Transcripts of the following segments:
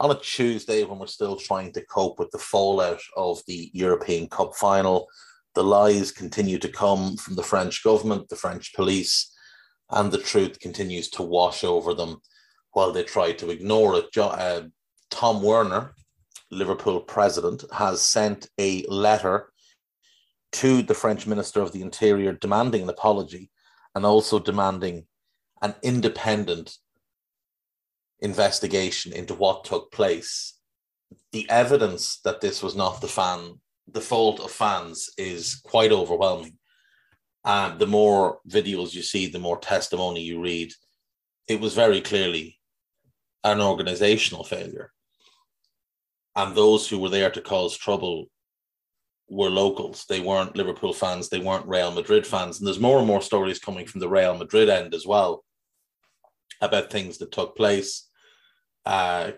on a Tuesday when we're still trying to cope with the fallout of the European Cup final. The lies continue to come from the French government, the French police, and the truth continues to wash over them while they try to ignore it. Uh, Tom Werner, Liverpool president, has sent a letter to the French Minister of the Interior demanding an apology and also demanding an independent investigation into what took place, the evidence that this was not the fan, the fault of fans is quite overwhelming. And the more videos you see, the more testimony you read, it was very clearly an organizational failure. And those who were there to cause trouble were locals. They weren't Liverpool fans. They weren't Real Madrid fans. And there's more and more stories coming from the Real Madrid end as well about things that took place. Uh,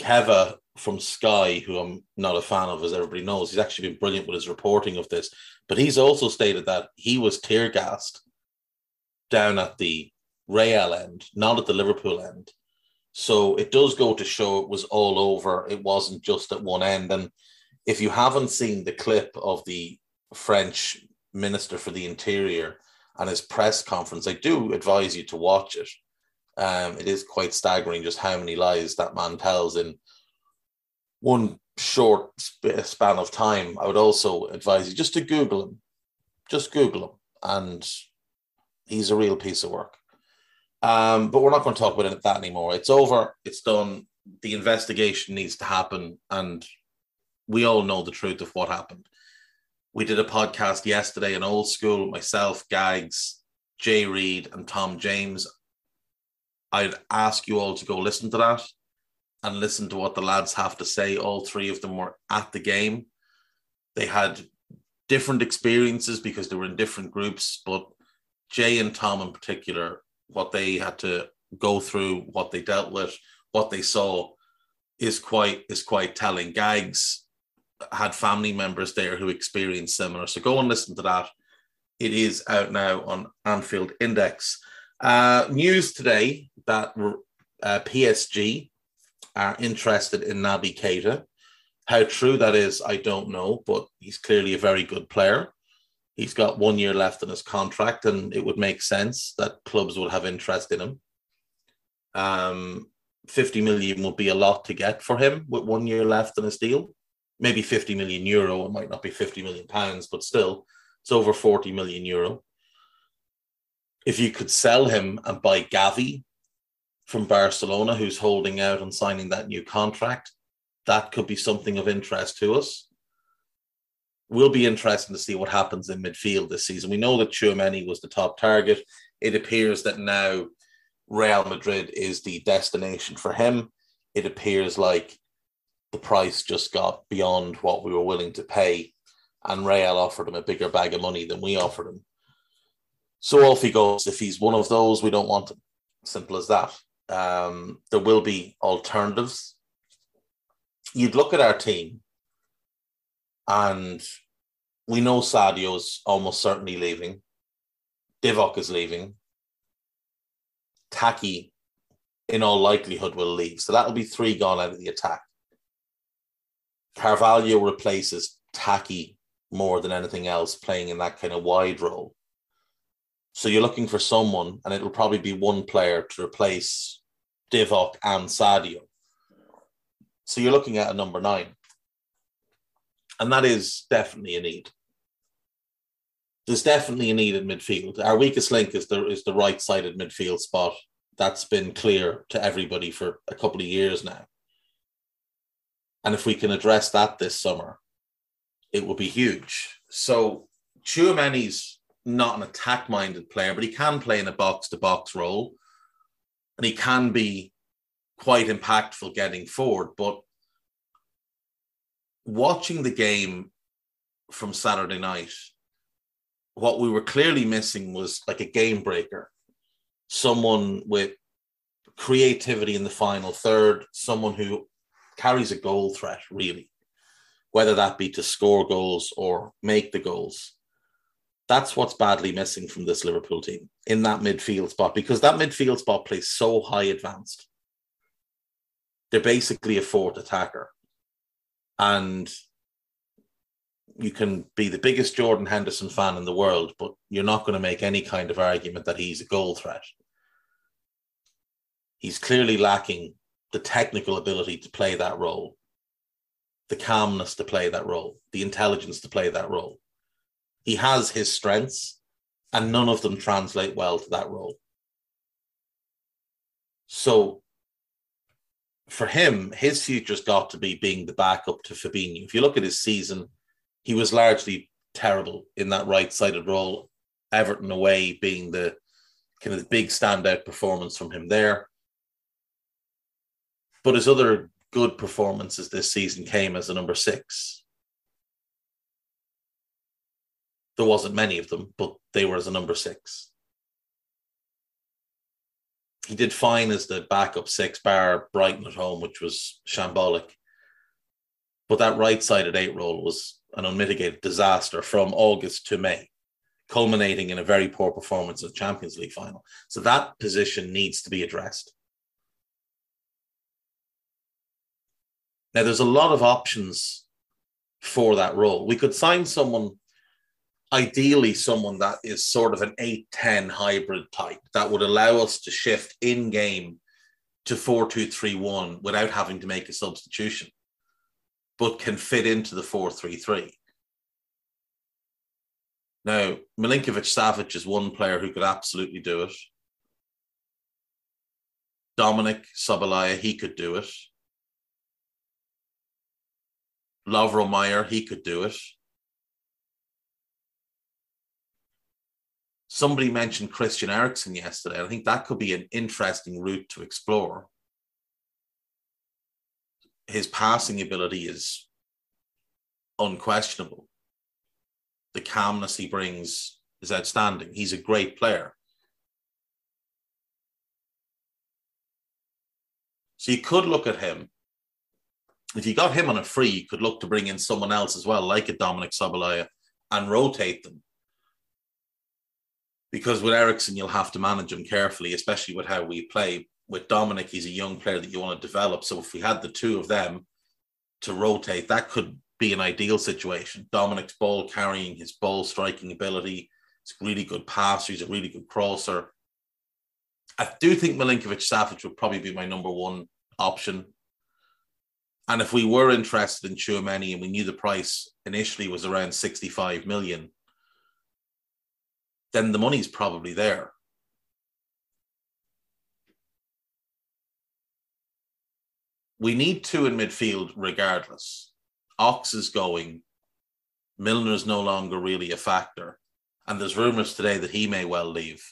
Kaveh from Sky, who I'm not a fan of, as everybody knows, he's actually been brilliant with his reporting of this. But he's also stated that he was tear gassed down at the Real end, not at the Liverpool end. So it does go to show it was all over. It wasn't just at one end. And if you haven't seen the clip of the French Minister for the Interior and his press conference, I do advise you to watch it. Um, it is quite staggering just how many lies that man tells in one short sp- span of time. I would also advise you just to Google him, just Google him, and he's a real piece of work. Um, but we're not going to talk about that anymore. It's over. It's done. The investigation needs to happen, and we all know the truth of what happened. We did a podcast yesterday in old school, myself, Gags, Jay Reed, and Tom James I'd ask you all to go listen to that and listen to what the lads have to say. All three of them were at the game. They had different experiences because they were in different groups, but Jay and Tom in particular, what they had to go through, what they dealt with, what they saw is quite is quite telling. Gags had family members there who experienced similar. So go and listen to that. It is out now on Anfield Index. Uh, news today that uh, PSG are interested in Naby Keita. How true that is, I don't know, but he's clearly a very good player. He's got one year left in his contract, and it would make sense that clubs would have interest in him. Um, 50 million would be a lot to get for him with one year left in his deal. Maybe 50 million euro. It might not be 50 million pounds, but still, it's over 40 million euro if you could sell him and buy Gavi from Barcelona, who's holding out on signing that new contract, that could be something of interest to us. We'll be interesting to see what happens in midfield this season. We know that Tchouameni was the top target. It appears that now Real Madrid is the destination for him. It appears like the price just got beyond what we were willing to pay, and Real offered him a bigger bag of money than we offered him. So off he goes. If he's one of those, we don't want him. Simple as that. Um, there will be alternatives. You'd look at our team, and we know Sadio's almost certainly leaving. Divock is leaving. Taki, in all likelihood, will leave. So that'll be three gone out of the attack. Carvalho replaces Taki more than anything else, playing in that kind of wide role. So you're looking for someone, and it'll probably be one player to replace Divock and Sadio. So you're looking at a number nine. And that is definitely a need. There's definitely a need in midfield. Our weakest link is the is the right sided midfield spot. That's been clear to everybody for a couple of years now. And if we can address that this summer, it will be huge. So Tchouameni's not an attack minded player, but he can play in a box to box role and he can be quite impactful getting forward. But watching the game from Saturday night, what we were clearly missing was like a game breaker, someone with creativity in the final third, someone who carries a goal threat, really, whether that be to score goals or make the goals. That's what's badly missing from this Liverpool team in that midfield spot because that midfield spot plays so high advanced. They're basically a fourth attacker. And you can be the biggest Jordan Henderson fan in the world, but you're not going to make any kind of argument that he's a goal threat. He's clearly lacking the technical ability to play that role, the calmness to play that role, the intelligence to play that role. He has his strengths, and none of them translate well to that role. So for him, his future's got to be being the backup to Fabinho. If you look at his season, he was largely terrible in that right-sided role. Everton away being the kind of the big standout performance from him there. But his other good performances this season came as a number six. There wasn't many of them, but they were as a number six he did fine as the backup six bar Brighton at home, which was shambolic. But that right sided eight role was an unmitigated disaster from August to May, culminating in a very poor performance in the Champions League final. So that position needs to be addressed. Now, there's a lot of options for that role. We could sign someone ideally someone that is sort of an 8-10 hybrid type that would allow us to shift in game to 4-2-3-1 without having to make a substitution but can fit into the 4-3-3 now Milinkovic Savic is one player who could absolutely do it. Dominic Szoboszlai, he could do it. Lovro Majer, he could do it Somebody mentioned Christian Eriksen yesterday. I think that could be an interesting route to explore. His passing ability is unquestionable. The calmness he brings is outstanding. He's a great player. So you could look at him. If you got him on a free, you could look to bring in someone else as well, like a Dominic Szoboszlai, and rotate them because with Eriksen, you'll have to manage him carefully, especially with how we play. With Dominic, he's a young player that you want to develop. So if we had the two of them to rotate, that could be an ideal situation. Dominic's ball carrying, his ball striking ability, he's a really good passer, he's a really good crosser. I do think Milinkovic Savic would probably be my number one option. And if we were interested in Tchouameni and we knew the price initially was around 65 million, then the money's probably there. We need two in midfield regardless. Ox is going. Milner is no longer really a factor. And there's rumours today that he may well leave.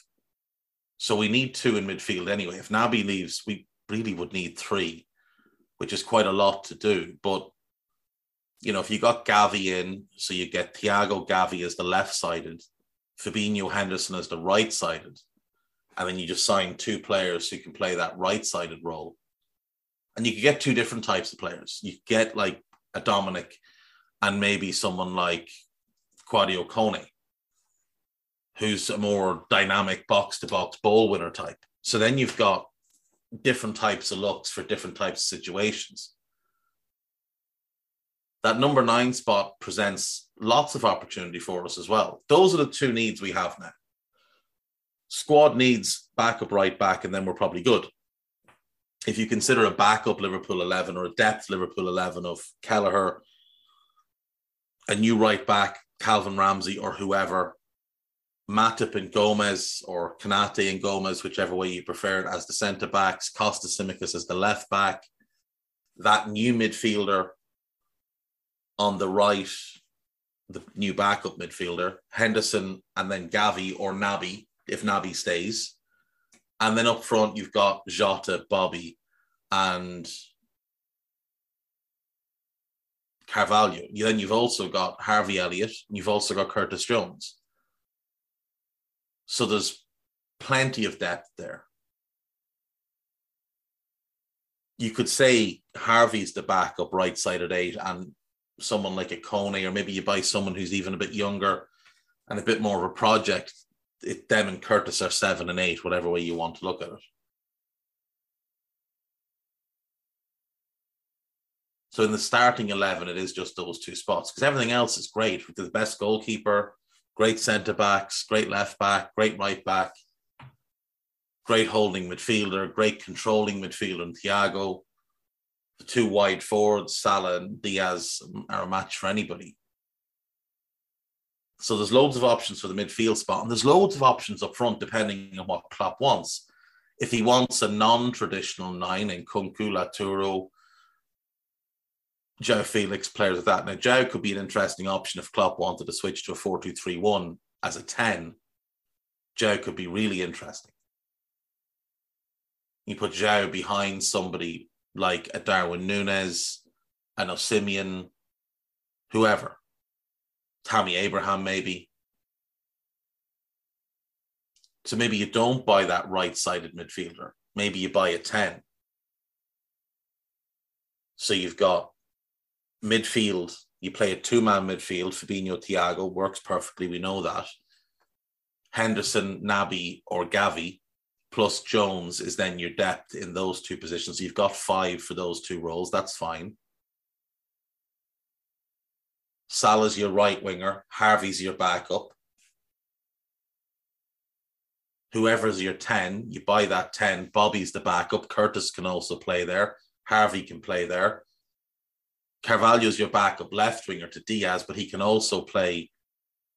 So we need two in midfield anyway. If Naby leaves, we really would need three, which is quite a lot to do. But you know, if you got Gavi in, so you get Thiago Gavi as the left sided, Fabinho Henderson as the right sided, and then you just sign two players who can play that right sided role. And you could get two different types of players. You get like a Dominic and maybe someone like Kouadio Kone, who's a more dynamic box to box ball winner type. So then you've got different types of looks for different types of situations that number nine spot presents lots of opportunity for us as well. Those are the two needs we have now. Squad needs backup right back, and then we're probably good. If you consider a backup Liverpool 11 or a depth Liverpool 11 of Kelleher, a new right back, Calvin Ramsey or whoever, Matip and Gomez or Konate and Gomez, whichever way you prefer it, as the centre backs, Kostas Tsimikas as the left back, that new midfielder on the right, the new backup midfielder, Henderson, and then Gavi or Naby, if Naby stays. And then up front, you've got Jota, Bobby, and Carvalho. Then you've also got Harvey Elliott. You've also got Curtis Jones. So there's plenty of depth there. You could say Harvey's the backup right side at eight, and someone like a Kone, or maybe you buy someone who's even a bit younger and a bit more of a project. It, them and Curtis are seven and eight, whatever way you want to look at it. So in the starting 11, it is just those two spots because everything else is great with the best goalkeeper, great centre backs, great left back, great right back, great holding midfielder, great controlling midfielder in Thiago. The two wide forwards, Salah and Diaz, are a match for anybody. So there's loads of options for the midfield spot, and there's loads of options up front depending on what Klopp wants. If he wants a non-traditional nine in Nkunku, Lautaro, João Felix, players like that. Now, Joe could be an interesting option if Klopp wanted to switch to a 4 2 3 1 as a 10. Joe could be really interesting. You put Joe behind somebody like a Darwin Nunez, an Osimhen, whoever. Tammy Abraham, maybe. So maybe you don't buy that right sided midfielder. Maybe you buy a 10. So you've got midfield, you play a two man midfield. Fabinho, Thiago works perfectly. We know that. Henderson, Naby, or Gavi, plus Jones is then your depth in those two positions. You've got five for those two roles. That's fine. Salah's your right winger. Harvey's your backup. Whoever's your 10, you buy that 10. Bobby's the backup. Curtis can also play there. Harvey can play there. Carvalho's your backup left winger to Diaz, but he can also play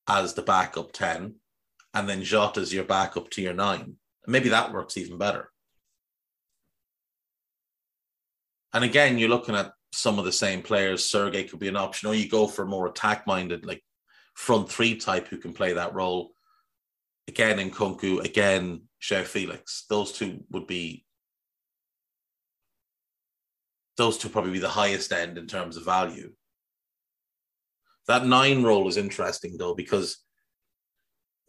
as the backup 10. And then Jota's your backup to your nine. Maybe that works even better. And again, you're looking at some of the same players. Sergej could be an option, or you go for a more attack minded, like front three type who can play that role. Again, Nkunku, again, João Felix. Those two would be those two probably be the highest end in terms of value. That nine role is interesting though, because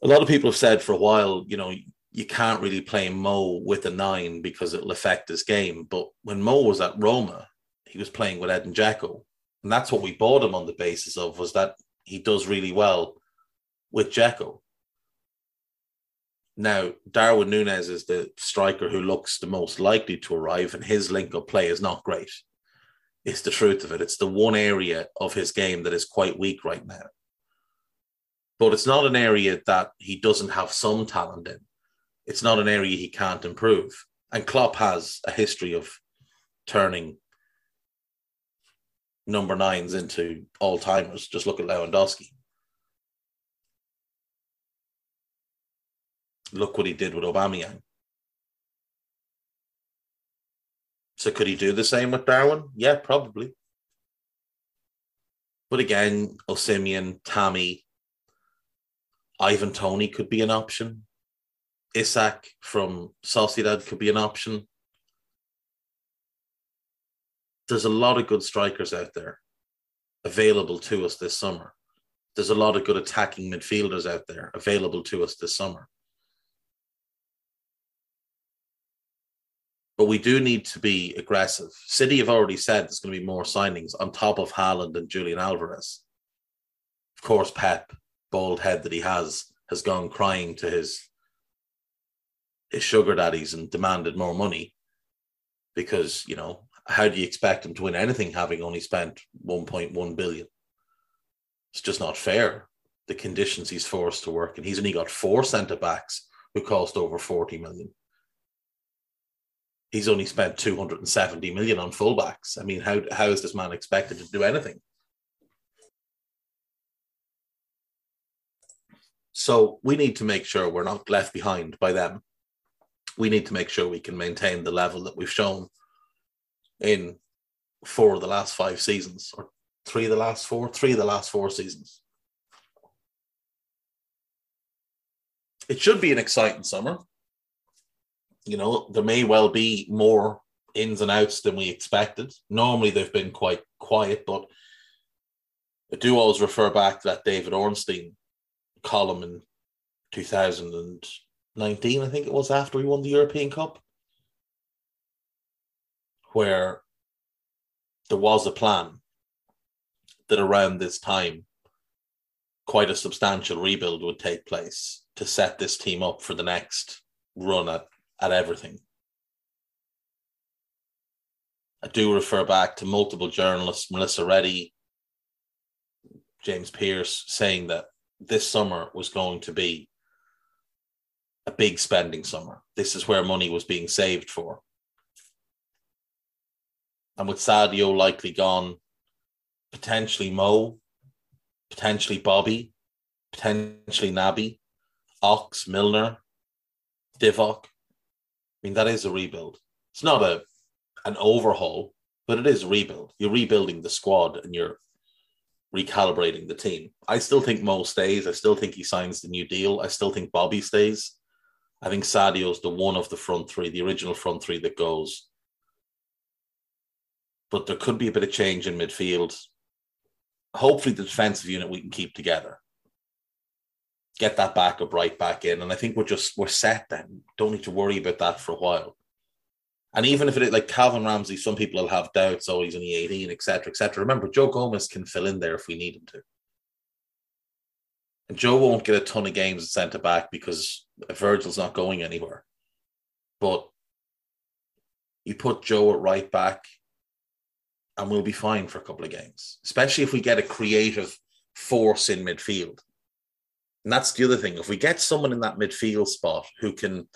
a lot of people have said for a while, you know, you can't really play Mo with a nine because it'll affect his game. But when Mo was at Roma, he was playing with Edin Dzeko. And that's what we bought him on the basis of was that he does really well with Dzeko. Now, Darwin Nunez is the striker who looks the most likely to arrive, and his link up play is not great. It's the truth of it. It's the one area of his game that is quite weak right now. But it's not an area that he doesn't have some talent in. It's not an area he can't improve. And Klopp has a history of turning number nines into all timers. Just look at Lewandowski. Look what he did with Aubameyang. So could he do the same with Darwin? Yeah, probably. But again, Osimhen, Tammy, Ivan Toney could be an option. Isak from Sociedad could be an option. There's a lot of good strikers out there available to us this summer. There's a lot of good attacking midfielders out there available to us this summer. but we do need to be aggressive. City have already said there's going to be more signings on top of Haaland and Julian Alvarez. Of course, Pep, bald head that he has, has gone crying to his his sugar daddies and demanded more money because you know how do you expect him to win anything having only spent 1.1 billion? It's just not fair. The conditions he's forced to work, and he's only got four centre backs who cost over 40 million he's only spent 270 million on fullbacks. I mean, how how is this man expected to do anything? So we need to make sure we're not left behind by them. We need to make sure we can maintain the level that we've shown in four of the last five seasons, or three of the last four, three of the last four seasons. It should be an exciting summer. You know, there may well be more ins and outs than we expected. Normally they've been quite quiet, but I do always refer back to that David Ornstein column in 2019, I think it was after we won the European Cup, where there was a plan that around this time, quite a substantial rebuild would take place to set this team up for the next run at, at everything. I do refer back to multiple journalists, Melissa Reddy, James Pearce, saying that this summer was going to be a big spending summer. This is where money was being saved for. And with Sadio likely gone, potentially Mo, potentially Bobby, potentially Naby, Ox, Milner, Divock. I mean, that is a rebuild. It's not a an overhaul, but it is a rebuild. You're rebuilding the squad and you're recalibrating the team. I still think Mo stays. I still think he signs the new deal. I still think Bobby stays. I think Sadio's the one of the front three, the original front three that goes. But there could be a bit of change in midfield. Hopefully, the defensive unit we can keep together. Get that backup right back in. And I think we're just we're set then. Don't need to worry about that for a while. And even if it like Calvin Ramsey, some people will have doubts, oh, he's only 18, etc., etc. Remember, Joe Gomez can fill in there if we need him to. And Joe won't get a ton of games at centre back because Virgil's not going anywhere. But you put Joe at right back, and we'll be fine for a couple of games, especially if we get a creative force in midfield. And that's the other thing. If we get someone in that midfield spot who can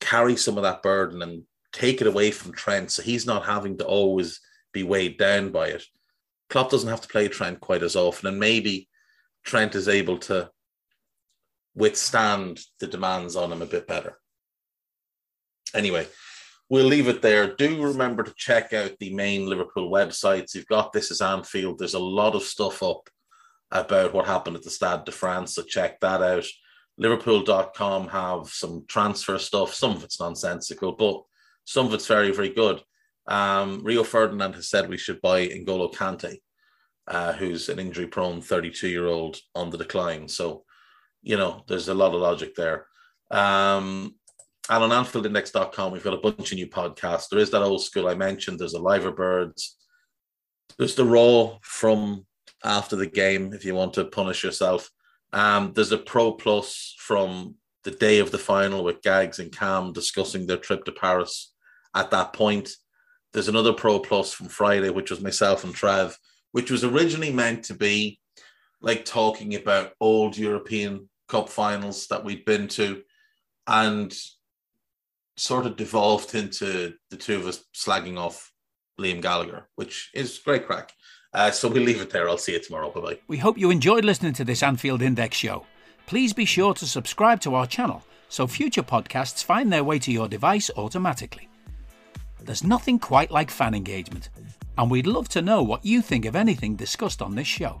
carry some of that burden and take it away from Trent so he's not having to always be weighed down by it. Klopp doesn't have to play Trent quite as often, and maybe Trent is able to withstand the demands on him a bit better. Anyway, we'll leave it there. Do remember to check out the main Liverpool websites. You've got This is Anfield. There's a lot of stuff up about what happened at the Stade de France, so check that out. Liverpool.com have some transfer stuff. Some of it's nonsensical, but some of it's very, very good. Um, Rio Ferdinand has said we should buy N'Golo Kante, uh, who's an injury prone 32 year old on the decline. So, you know, there's a lot of logic there. Um, and on AnfieldIndex.com, we've got a bunch of new podcasts. There is that old school I mentioned. There's a Liver Birds. There's the Raw from after the game if you want to punish yourself. Um, there's a Pro Plus from the day of the final with Gags and Cam discussing their trip to Paris at that point. There's another Pro Plus from Friday, which was myself and Trav, which was originally meant to be like talking about old European Cup finals that we'd been to and sort of devolved into the two of us slagging off Liam Gallagher, which is great crack. Uh, so we'll leave it there. I'll see you tomorrow. Bye bye. We hope you enjoyed listening to this Anfield Index show. Please be sure to subscribe to our channel so future podcasts find their way to your device automatically. There's nothing quite like fan engagement, and we'd love to know what you think of anything discussed on this show.